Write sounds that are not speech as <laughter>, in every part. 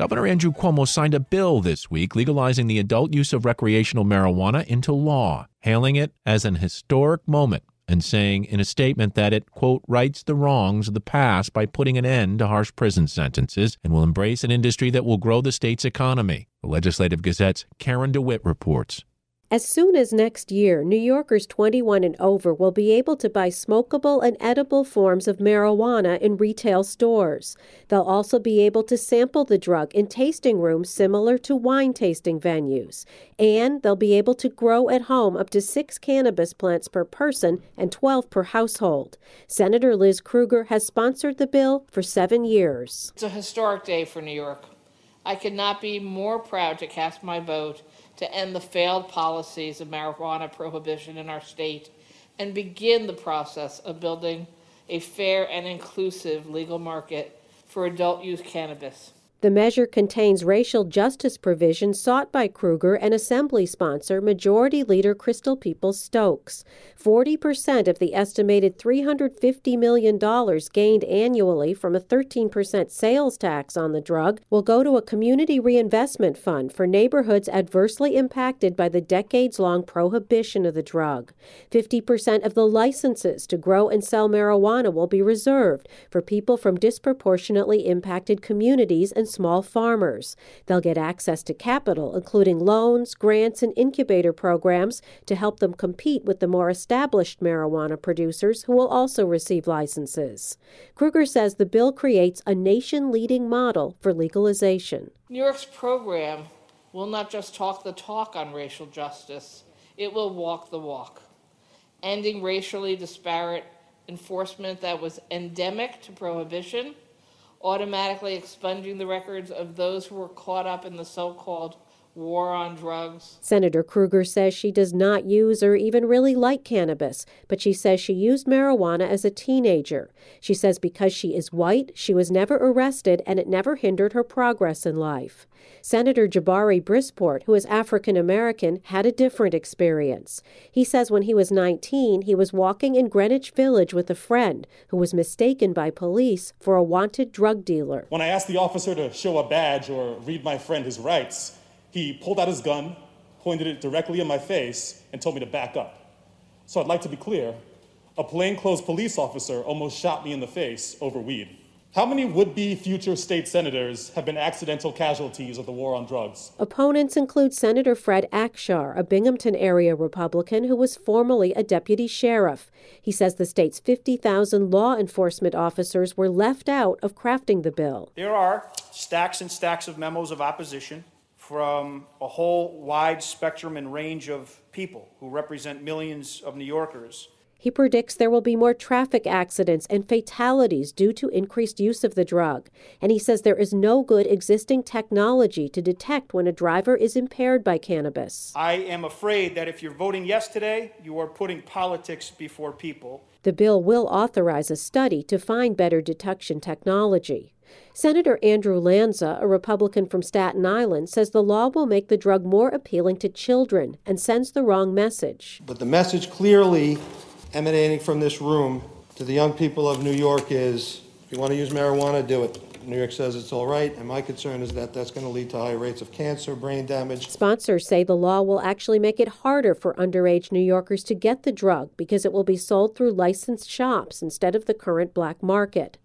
Governor Andrew Cuomo signed a bill this week legalizing the adult use of recreational marijuana into law, hailing it as an historic moment and saying in a statement that it, quote, rights the wrongs of the past by putting an end to harsh prison sentences and will embrace an industry that will grow the state's economy. The Legislative Gazette's Karen DeWitt reports. As soon as next year, New Yorkers 21 and over will be able to buy smokable and edible forms of marijuana in retail stores. They'll also be able to sample the drug in tasting rooms similar to wine tasting venues. And they'll be able to grow at home up to six cannabis plants per person and 12 per household. Senator Liz Krueger has sponsored the bill for seven years. It's a historic day for New York. I could not be more proud to cast my vote to end the failed policies of marijuana prohibition in our state and begin the process of building a fair and inclusive legal market for adult use cannabis. The measure contains racial justice provisions sought by Krueger and Assembly sponsor Majority Leader Crystal Peoples Stokes. 40% of the estimated $350 million gained annually from a 13% sales tax on the drug will go to a community reinvestment fund for neighborhoods adversely impacted by the decades long prohibition of the drug. 50% of the licenses to grow and sell marijuana will be reserved for people from disproportionately impacted communities and small farmers. They'll get access to capital, including loans, grants, and incubator programs to help them compete with the more established marijuana producers who will also receive licenses. Krueger says the bill creates a nation leading model for legalization. New York's program will not just talk the talk on racial justice, it will walk the walk, ending racially disparate enforcement that was endemic to prohibition automatically expunging the records of those who were caught up in the so called war on drugs. Senator Krueger says she does not use or even really like cannabis, but she says she used marijuana as a teenager. She says because she is white, she was never arrested and it never hindered her progress in life. Senator Jabari Brisport, who is African American, had a different experience. He says when he was 19, he was walking in Greenwich Village with a friend who was mistaken by police for a wanted drug dealer. When I asked the officer to show a badge or read my friend his rights, he pulled out his gun, pointed it directly in my face, and told me to back up. So I'd like to be clear a plainclothes police officer almost shot me in the face over weed. How many would be future state senators have been accidental casualties of the war on drugs? Opponents include Senator Fred Akshar, a Binghamton area Republican who was formerly a deputy sheriff. He says the state's 50,000 law enforcement officers were left out of crafting the bill. There are stacks and stacks of memos of opposition from a whole wide spectrum and range of people who represent millions of New Yorkers. He predicts there will be more traffic accidents and fatalities due to increased use of the drug. And he says there is no good existing technology to detect when a driver is impaired by cannabis. I am afraid that if you're voting yes today, you are putting politics before people. The bill will authorize a study to find better detection technology. Senator Andrew Lanza, a Republican from Staten Island, says the law will make the drug more appealing to children and sends the wrong message. But the message clearly emanating from this room to the young people of New York is if you want to use marijuana, do it. New York says it's all right, and my concern is that that's going to lead to high rates of cancer, brain damage. Sponsors say the law will actually make it harder for underage New Yorkers to get the drug because it will be sold through licensed shops instead of the current black market.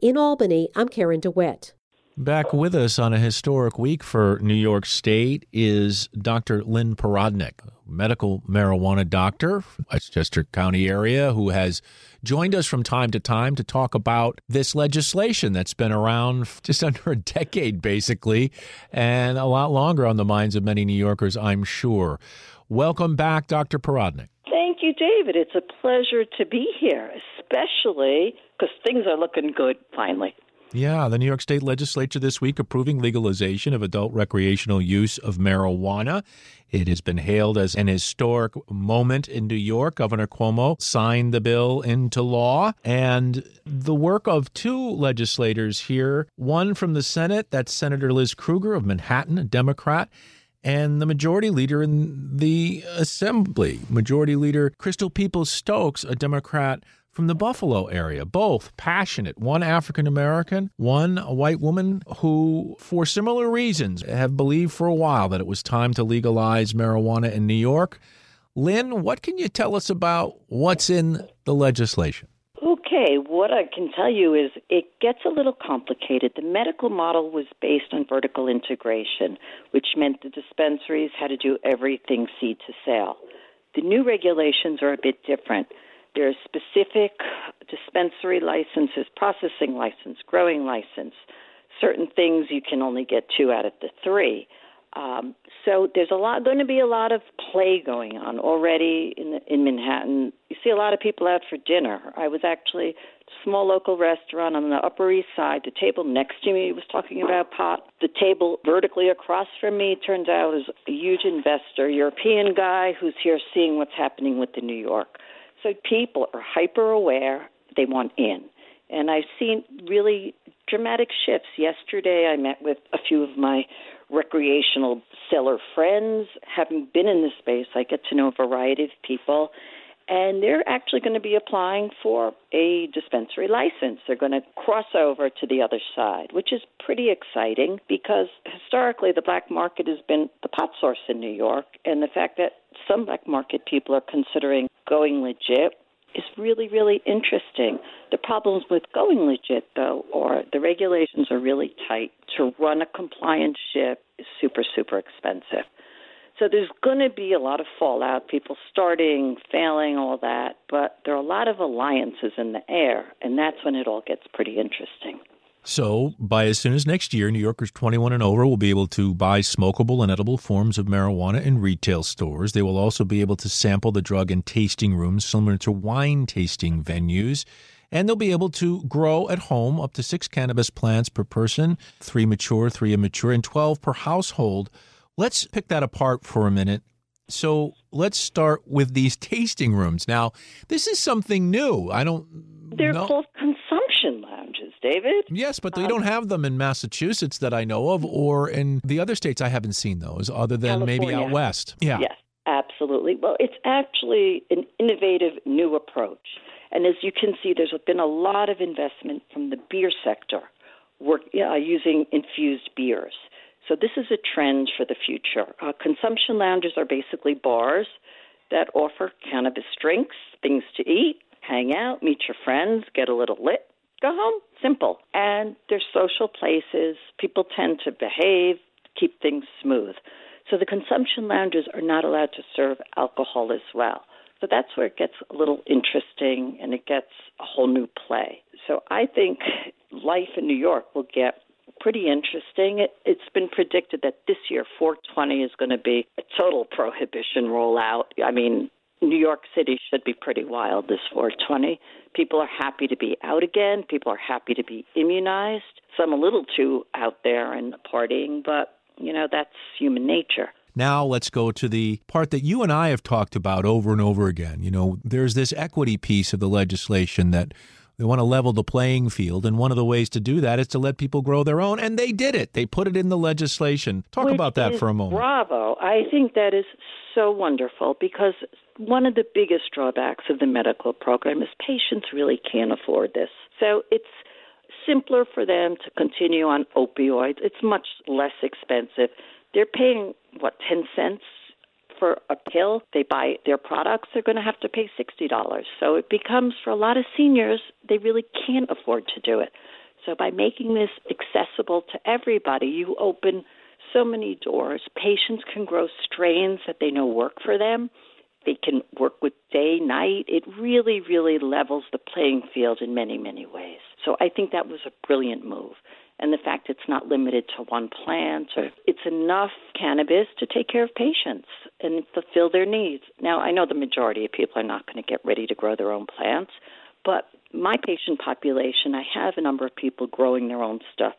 In Albany, I'm Karen DeWitt. Back with us on a historic week for New York State is Dr. Lynn Parodneck, medical marijuana doctor, Westchester County area, who has joined us from time to time to talk about this legislation that's been around <laughs> just under a decade, basically, and a lot longer on the minds of many New Yorkers, I'm sure. Welcome back, Dr. Parodneck Thank you, David. It's a pleasure to be here, especially because things are looking good finally. Yeah, the New York State Legislature this week approving legalization of adult recreational use of marijuana. It has been hailed as an historic moment in New York. Governor Cuomo signed the bill into law, and the work of two legislators here one from the Senate, that's Senator Liz Krueger of Manhattan, a Democrat, and the majority leader in the Assembly, Majority Leader Crystal Peoples Stokes, a Democrat from the Buffalo area, both passionate. One African American, one a white woman who, for similar reasons, have believed for a while that it was time to legalize marijuana in New York. Lynn, what can you tell us about what's in the legislation? Okay, what I can tell you is it gets a little complicated. The medical model was based on vertical integration, which meant the dispensaries had to do everything seed to sale. The new regulations are a bit different. There's specific dispensary licenses, processing license, growing license. Certain things you can only get two out of the three. Um, so there's a lot going to be a lot of play going on already in the, in Manhattan. You see a lot of people out for dinner. I was actually small local restaurant on the Upper East Side. The table next to me was talking about pot. The table vertically across from me turns out is a huge investor, European guy who's here seeing what's happening with the New York. So people are hyper aware, they want in. And I've seen really dramatic shifts. Yesterday, I met with a few of my recreational seller friends. Having been in this space, I get to know a variety of people. And they're actually going to be applying for a dispensary license. They're going to cross over to the other side, which is pretty exciting because historically the black market has been the pot source in New York. And the fact that some black market people are considering going legit is really, really interesting. The problems with going legit, though, are the regulations are really tight. To run a compliant ship is super, super expensive. So there's going to be a lot of fallout, people starting, failing, all that, but there are a lot of alliances in the air, and that's when it all gets pretty interesting. So, by as soon as next year, New Yorkers 21 and over will be able to buy smokable and edible forms of marijuana in retail stores. They will also be able to sample the drug in tasting rooms similar to wine tasting venues. And they'll be able to grow at home up to six cannabis plants per person, three mature, three immature, and 12 per household. Let's pick that apart for a minute. So, let's start with these tasting rooms. Now, this is something new. I don't. They're know. called lounges, David. Yes, but they Um, don't have them in Massachusetts that I know of, or in the other states. I haven't seen those, other than maybe out west. Yeah. Yes, absolutely. Well, it's actually an innovative new approach. And as you can see, there's been a lot of investment from the beer sector work, uh, using infused beers. So this is a trend for the future. Uh, consumption lounges are basically bars that offer cannabis drinks, things to eat, hang out, meet your friends, get a little lit, go home. Simple. And they're social places. People tend to behave, keep things smooth. So the consumption lounges are not allowed to serve alcohol as well. So that's where it gets a little interesting and it gets a whole new play. So I think life in New York will get pretty interesting. It, it's been predicted that this year 420 is going to be a total prohibition rollout. I mean, New York City should be pretty wild this 420. People are happy to be out again. People are happy to be immunized. Some a little too out there and partying, but you know that's human nature. Now let's go to the part that you and I have talked about over and over again. You know, there's this equity piece of the legislation that they want to level the playing field, and one of the ways to do that is to let people grow their own, and they did it. They put it in the legislation. Talk Which about that for a moment. Bravo. I think that is so wonderful because one of the biggest drawbacks of the medical program is patients really can't afford this. So it's simpler for them to continue on opioids. It's much less expensive. They're paying, what, 10 cents for a pill? They buy their products, they're going to have to pay $60. So it becomes, for a lot of seniors, they really can't afford to do it. So by making this accessible to everybody, you open so many doors. Patients can grow strains that they know work for them. They can work with day, night. It really, really levels the playing field in many, many ways. So I think that was a brilliant move. and the fact it's not limited to one plant or it's enough cannabis to take care of patients and fulfill their needs. Now, I know the majority of people are not going to get ready to grow their own plants, but my patient population, I have a number of people growing their own stuff.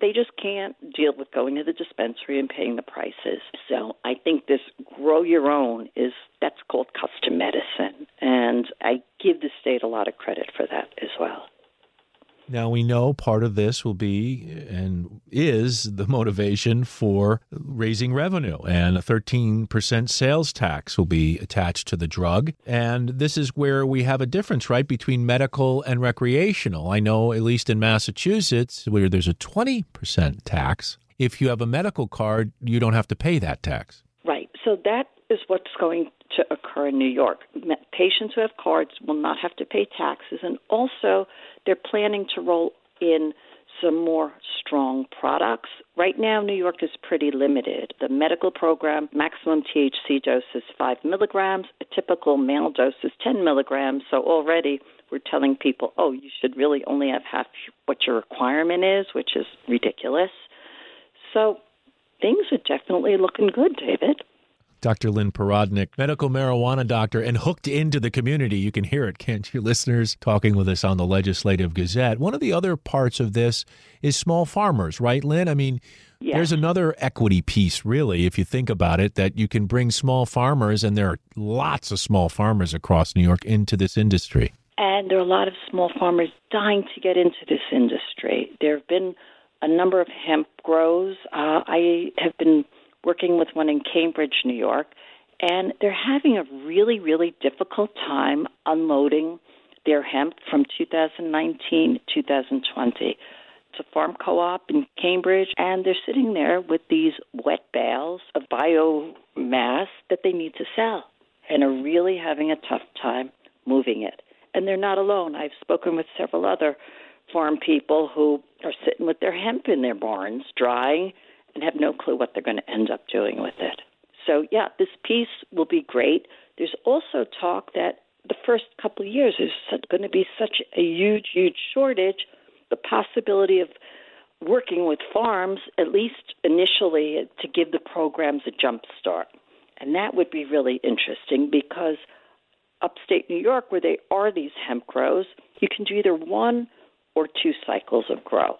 They just can't deal with going to the dispensary and paying the prices. So I think this grow your own is that's called custom medicine. And I give the state a lot of credit for that as well. Now, we know part of this will be and is the motivation for raising revenue, and a 13% sales tax will be attached to the drug. And this is where we have a difference, right, between medical and recreational. I know, at least in Massachusetts, where there's a 20% tax, if you have a medical card, you don't have to pay that tax. Right. So that is what's going to occur in New York. Patients who have cards will not have to pay taxes, and also they're planning to roll in some more strong products. Right now, New York is pretty limited. The medical program maximum THC dose is 5 milligrams, a typical male dose is 10 milligrams. So already we're telling people, oh, you should really only have half what your requirement is, which is ridiculous. So things are definitely looking good, David. Dr. Lynn Parodneck, medical marijuana doctor, and hooked into the community. You can hear it, can't you, listeners, talking with us on the Legislative Gazette. One of the other parts of this is small farmers, right, Lynn? I mean, yes. there's another equity piece, really, if you think about it, that you can bring small farmers, and there are lots of small farmers across New York, into this industry. And there are a lot of small farmers dying to get into this industry. There have been a number of hemp grows. Uh, I have been working with one in Cambridge, New York, and they're having a really, really difficult time unloading their hemp from 2019 to 2020. It's a farm co op in Cambridge, and they're sitting there with these wet bales of biomass that they need to sell and are really having a tough time moving it. And they're not alone. I've spoken with several other farm people who are sitting with their hemp in their barns, drying and have no clue what they're going to end up doing with it. So, yeah, this piece will be great. There's also talk that the first couple of years is going to be such a huge, huge shortage. The possibility of working with farms, at least initially, to give the programs a jump start. And that would be really interesting because upstate New York, where they are these hemp grows, you can do either one or two cycles of grow.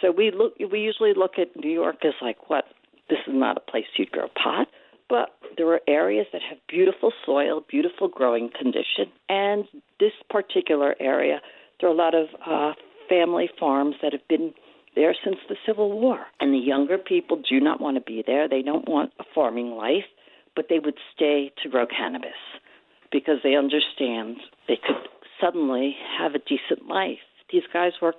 So we look, we usually look at New York as like, what? This is not a place you'd grow pot, but there are areas that have beautiful soil, beautiful growing condition, and this particular area, there are a lot of uh, family farms that have been there since the Civil War, and the younger people do not want to be there. They don't want a farming life, but they would stay to grow cannabis because they understand they could suddenly have a decent life. These guys work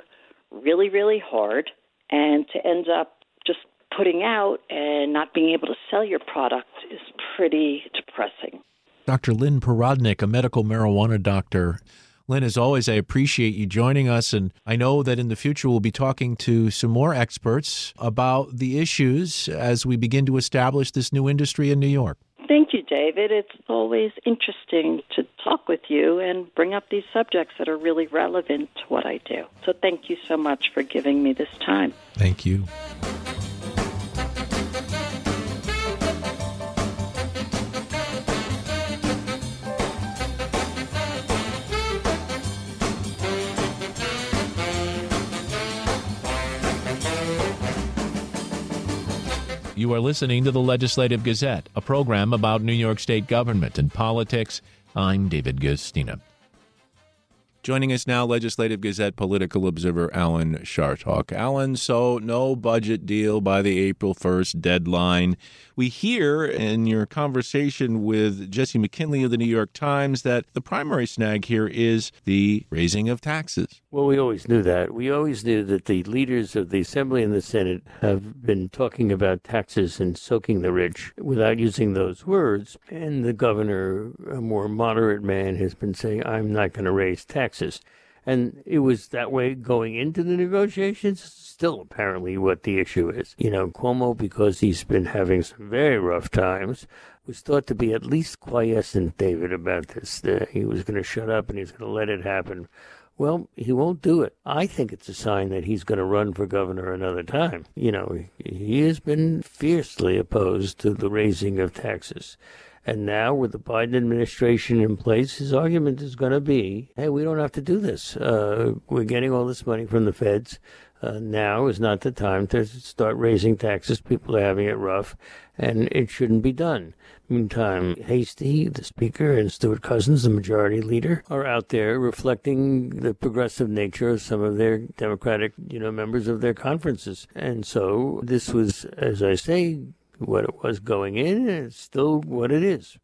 really, really hard, and to end up just putting out and not being able to sell your product is pretty depressing. Dr. Lynn Parodneck, a medical marijuana doctor. Lynn, as always, I appreciate you joining us. And I know that in the future we'll be talking to some more experts about the issues as we begin to establish this new industry in New York. Thank you, David. It's always interesting to talk with you and bring up these subjects that are really relevant to what I do. So thank you so much for giving me this time. Thank you. You are listening to the Legislative Gazette, a program about New York State government and politics. I'm David Guistina. Joining us now, Legislative Gazette political observer Alan Chartock. Alan, so no budget deal by the April 1st deadline. We hear in your conversation with Jesse McKinley of the New York Times that the primary snag here is the raising of taxes. Well, we always knew that. We always knew that the leaders of the Assembly and the Senate have been talking about taxes and soaking the rich without using those words. And the governor, a more moderate man, has been saying, I'm not going to raise taxes. And it was that way going into the negotiations. Still, apparently, what the issue is. You know, Cuomo, because he's been having some very rough times, was thought to be at least quiescent, David, about this. Uh, he was going to shut up and he's going to let it happen Well, he won't do it. I think it's a sign that he's going to run for governor another time. You know, he has been fiercely opposed to the raising of taxes. And now, with the Biden administration in place, his argument is going to be hey, we don't have to do this. Uh, we're getting all this money from the feds. Uh, now is not the time to start raising taxes. People are having it rough, and it shouldn't be done. Meantime, Heastie, the Speaker, and Stewart-Cousins, the Majority Leader, are out there reflecting the progressive nature of some of their Democratic, you know, members of their conferences. And so this was, as I say, what it was going in, and it's still what it is.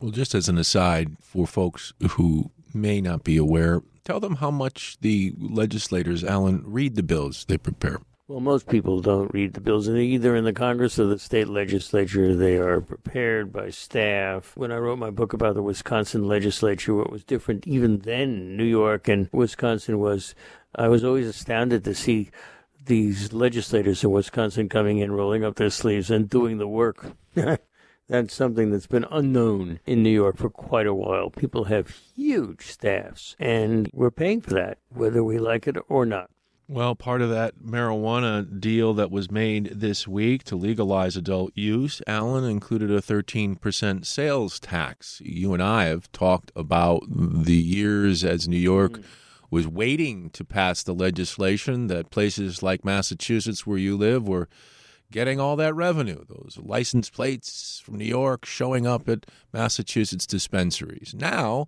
Well, just as an aside, for folks who may not be aware, tell them how much the legislators, Alan, read the bills they prepare. Well, most people don't read the bills, either in the Congress or the state legislature. They are prepared by staff. When I wrote my book about the Wisconsin legislature, what was different even then, New York and Wisconsin, was I was always astounded to see these legislators in Wisconsin coming in, rolling up their sleeves, and doing the work. <laughs> that's something that's been unknown in New York for quite a while. People have huge staffs, and we're paying for that, whether we like it or not. Well, part of that marijuana deal that was made this week to legalize adult use, Alan, included a 13% sales tax. You and I have talked about the years as New York. Mm was waiting to pass the legislation that places like Massachusetts, where you live, were getting all that revenue, those license plates from New York showing up at Massachusetts dispensaries. Now,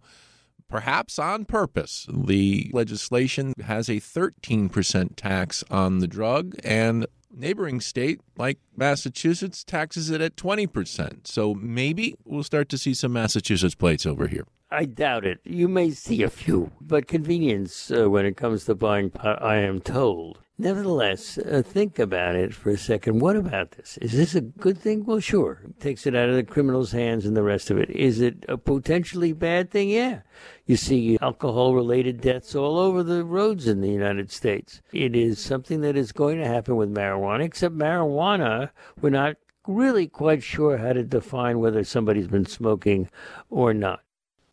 perhaps on purpose, the legislation has a 13% tax on the drug, and neighboring state like Massachusetts taxes it at 20%. So maybe we'll start to see some Massachusetts plates over here. I doubt it. You may see a few, but convenience uh, when it comes to buying pot, I am told. Nevertheless, uh, think about it for a second. What about this? Is this a good thing? Well, sure. It takes it out of the criminal's hands and the rest of it. Is it a potentially bad thing? Yeah. You see alcohol related deaths all over the roads in the United States. It is something that is going to happen with marijuana, except marijuana, we're not really quite sure how to define whether somebody's been smoking or not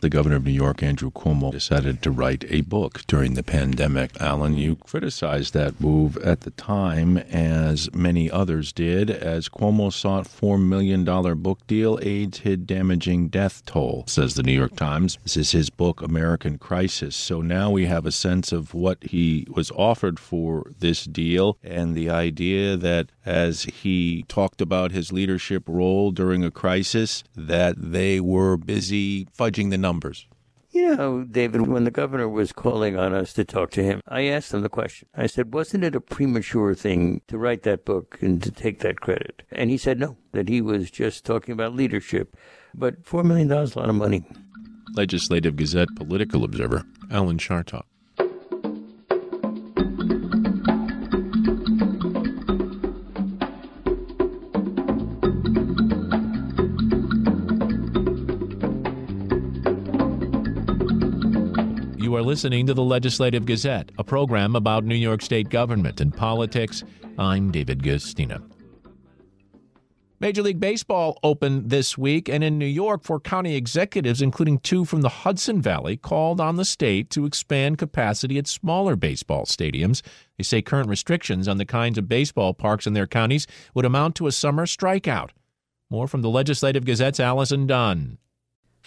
the governor of New York, Andrew Cuomo, decided to write a book during the pandemic. Alan, you criticized that move at the time, as many others did, as Cuomo sought $4 million book deal, aides hid damaging death toll, says the New York Times. This is his book, American Crisis. So now we have a sense of what he was offered for this deal and the idea that as he talked about his leadership role during a crisis, that they were busy fudging the numbers numbers? You know, David, when the governor was calling on us to talk to him, I asked him the question. I said, wasn't it a premature thing to write that book and to take that credit? And he said no, that he was just talking about leadership. But $4 million is a lot of money. Legislative Gazette political observer, Alan Chartock. Listening to the Legislative Gazette, a program about New York State government and politics. I'm David Guistina. Major League Baseball opened this week, and in New York, four county executives, including two from the Hudson Valley, called on the state to expand capacity at smaller baseball stadiums. They say current restrictions on the kinds of baseball parks in their counties would amount to a summer strikeout. More from the Legislative Gazette's Allison Dunn.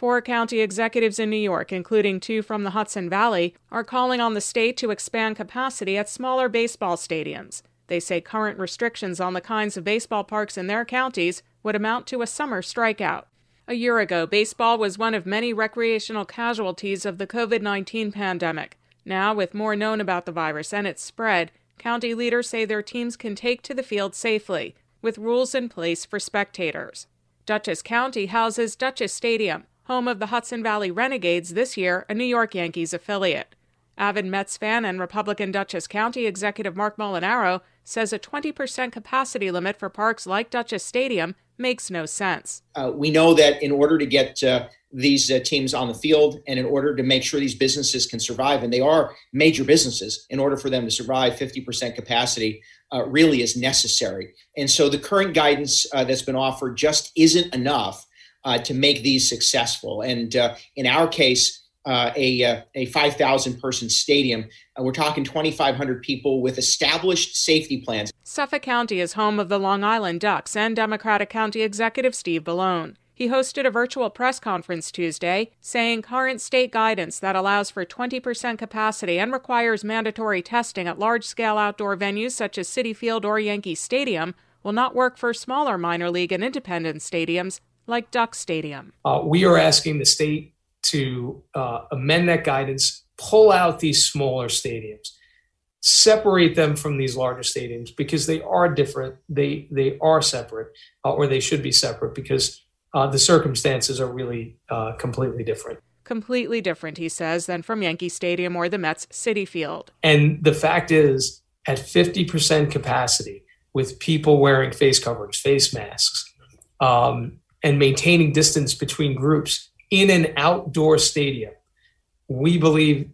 Four county executives in New York, including two from the Hudson Valley, are calling on the state to expand capacity at smaller baseball stadiums. They say current restrictions on the kinds of baseball parks in their counties would amount to a summer strikeout. A year ago, baseball was one of many recreational casualties of the COVID 19 pandemic. Now, with more known about the virus and its spread, county leaders say their teams can take to the field safely, with rules in place for spectators. Dutchess County houses Dutchess Stadium, home of the Hudson Valley Renegades, this year a New York Yankees affiliate. Avid Mets fan and Republican Dutchess County Executive Marc Molinaro says a 20% capacity limit for parks like Dutchess Stadium makes no sense. Uh, we know that in order to get uh, these uh, teams on the field and in order to make sure these businesses can survive, and they are major businesses, in order for them to survive, 50% capacity uh, really is necessary. And so the current guidance uh, that's been offered just isn't enough uh, to make these successful. And uh, in our case, uh, a, uh, a 5,000 person stadium. Uh, we're talking 2,500 people with established safety plans. Suffolk County is home of the Long Island Ducks and Democratic County Executive Steve Bellone. He hosted a virtual press conference Tuesday saying current state guidance that allows for 20% capacity and requires mandatory testing at large scale outdoor venues such as Citi Field or Yankee Stadium will not work for smaller minor league and independent stadiums like Duck Stadium. Uh, we are asking the state to uh, amend that guidance, pull out these smaller stadiums, separate them from these larger stadiums because they are different. They they are separate, uh, or they should be separate because uh, the circumstances are really uh, completely different. Completely different, he says, than from Yankee Stadium or the Mets Citi Field. And the fact is, at 50% capacity, with people wearing face coverings, face masks, um, and maintaining distance between groups in an outdoor stadium, we believe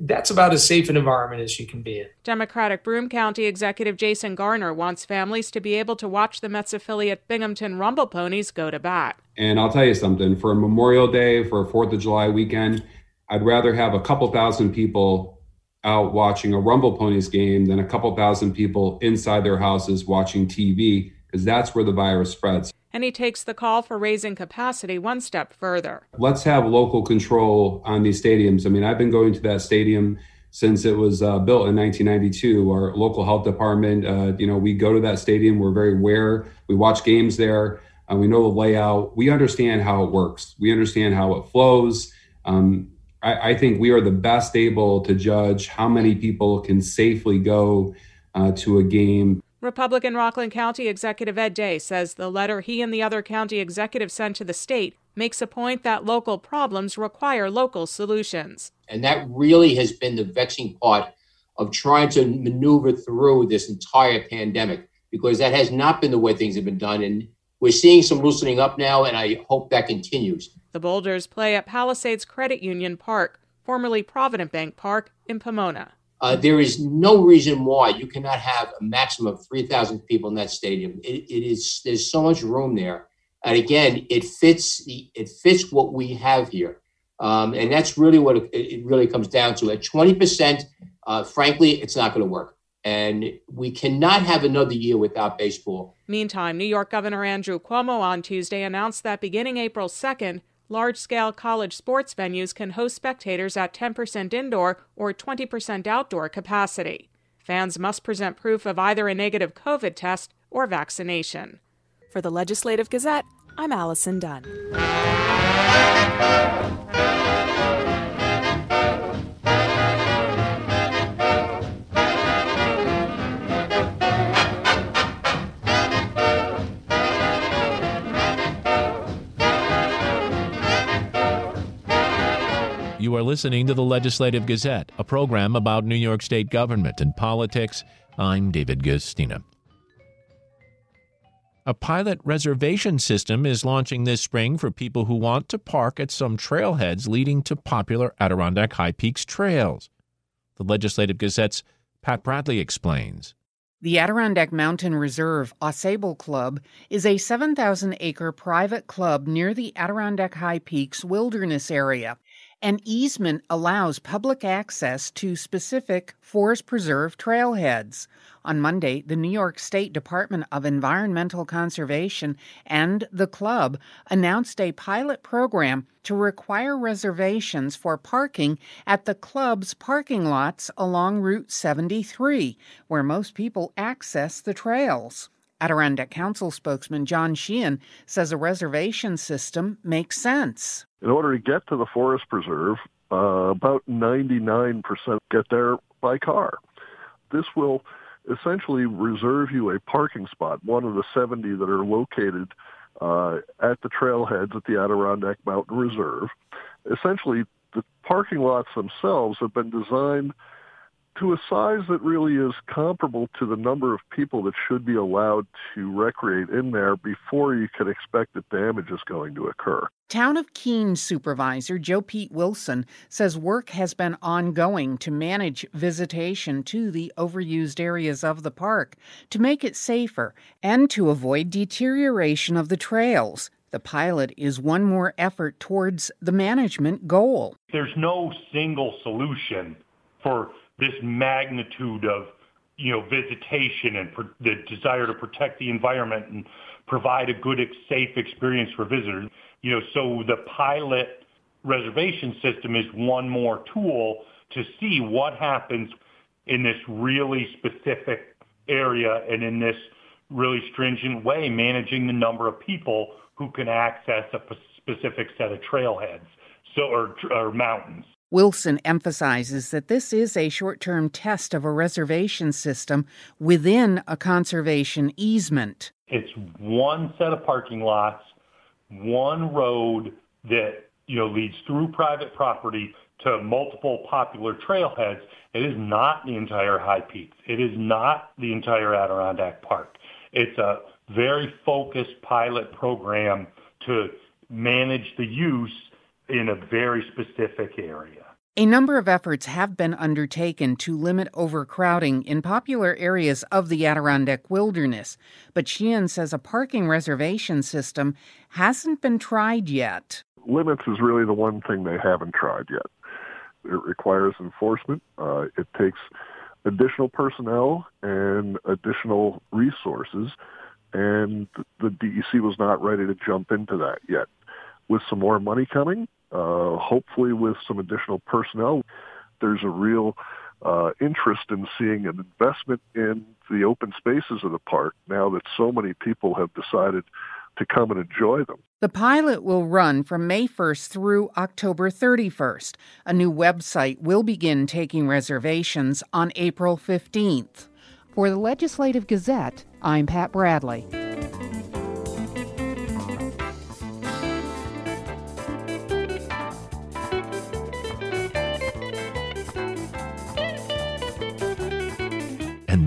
that's about as safe an environment as you can be in. Democratic Broome County Executive Jason Garnar wants families to be able to watch the Mets affiliate Binghamton Rumble Ponies go to bat. And I'll tell you something for a Memorial Day, for a Fourth of July weekend, I'd rather have a couple thousand people out watching a Rumble Ponies game than a couple thousand people inside their houses watching TV, because that's where the virus spreads and he takes the call for raising capacity one step further. Let's have local control on these stadiums. I mean, I've been going to that stadium since it was uh, built in 1992. Our local health department, uh, you know, we go to that stadium. We're very aware. We watch games there. Uh, we know the layout. We understand how it works. We understand how it flows. Um, I, I, think we are the best able to judge how many people can safely go uh, to a game. Republican Rockland County Executive Ed Day says the letter he and the other county executives sent to the state makes a point that local problems require local solutions. And that really has been the vexing part of trying to maneuver through this entire pandemic because that has not been the way things have been done. And we're seeing some loosening up now, and I hope that continues. The Boulders play at Palisades Credit Union Park, formerly Provident Bank Park, in Pomona. Uh, there is no reason why you cannot have a maximum of 3,000 people in that stadium. It, it is there's so much room there, and again, it fits the it fits what we have here, um, and that's really what it, it, really comes down to. At 20 percent, uh, frankly, it's not going to work, and we cannot have another year without baseball. Meantime, New York Governor Andrew Cuomo on Tuesday announced that beginning April 2nd large scale college sports venues can host spectators at 10% indoor or 20% outdoor capacity. Fans must present proof of either a negative COVID test or vaccination. For the Legislative Gazette, I'm Allison Dunn. You are listening to the Legislative Gazette, a program about New York State government and politics. I'm David Guistina. A pilot reservation system is launching this spring for people who want to park at some trailheads leading to popular Adirondack High Peaks trails. The Legislative Gazette's Pat Bradley explains. The Adirondack Mountain Reserve Ausable Club is a 7,000 acre private club near the Adirondack High Peaks wilderness area. An easement allows public access to specific forest preserve trailheads. On Monday, the New York State Department of Environmental Conservation and the club announced a pilot program to require reservations for parking at the club's parking lots along Route 73, where most people access the trails. Adirondack Council spokesman John Sheehan says a reservation system makes sense. In order to get to the forest preserve, uh, about 99% get there by car. This will essentially reserve you a parking spot, one of the 70 that are located uh, at the trailheads at the Adirondack Mountain Reserve. Essentially, the parking lots themselves have been designed to a size that really is comparable to the number of people that should be allowed to recreate in there before you can expect that damage is going to occur. Town of Keene supervisor Joe Pete Wilson says work has been ongoing to manage visitation to the overused areas of the park to make it safer and to avoid deterioration of the trails. The pilot is one more effort towards the management goal. There's no single solution for this magnitude of you know visitation and pr- the desire to protect the environment and provide a good safe experience for visitors. You know so the pilot reservation system is one more tool to see what happens in this really specific area and in this really stringent way managing the number of people who can access a specific set of trailheads so or, or mountains Wilson emphasizes that this is a short term test of a reservation system within a conservation easement. It's one set of parking lots, one road that you know leads through private property to multiple popular trailheads. It is not the entire High Peaks. It is not the entire Adirondack Park. It's a very focused pilot program to manage the use in a very specific area. A number of efforts have been undertaken to limit overcrowding in popular areas of the Adirondack wilderness, but Sheehan says a parking reservation system hasn't been tried yet. Limits is really the one thing they haven't tried yet. It requires enforcement. Uh, it takes additional personnel and additional resources, and the DEC was not ready to jump into that yet. With some more money coming, uh, hopefully with some additional personnel. There's a real uh, interest in seeing an investment in the open spaces of the park now that so many people have decided to come and enjoy them. The pilot will run from May 1st through October 31st. A new website will begin taking reservations on April 15th. For the Legislative Gazette, I'm Pat Bradley.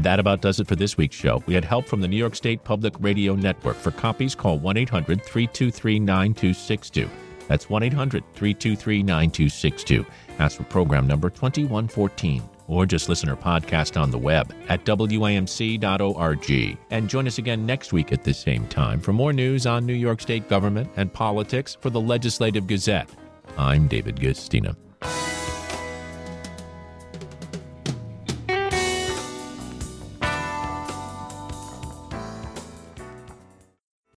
And that about does it for this week's show. We had help from the New York State Public Radio Network. For copies, call 1 800 323 9262. That's 1 800 323 9262. Ask for program number 2114. Or just listen or podcast on the web at WAMC.org. And join us again next week at the same time for more news on New York State government and politics for the Legislative Gazette. I'm David Guistina.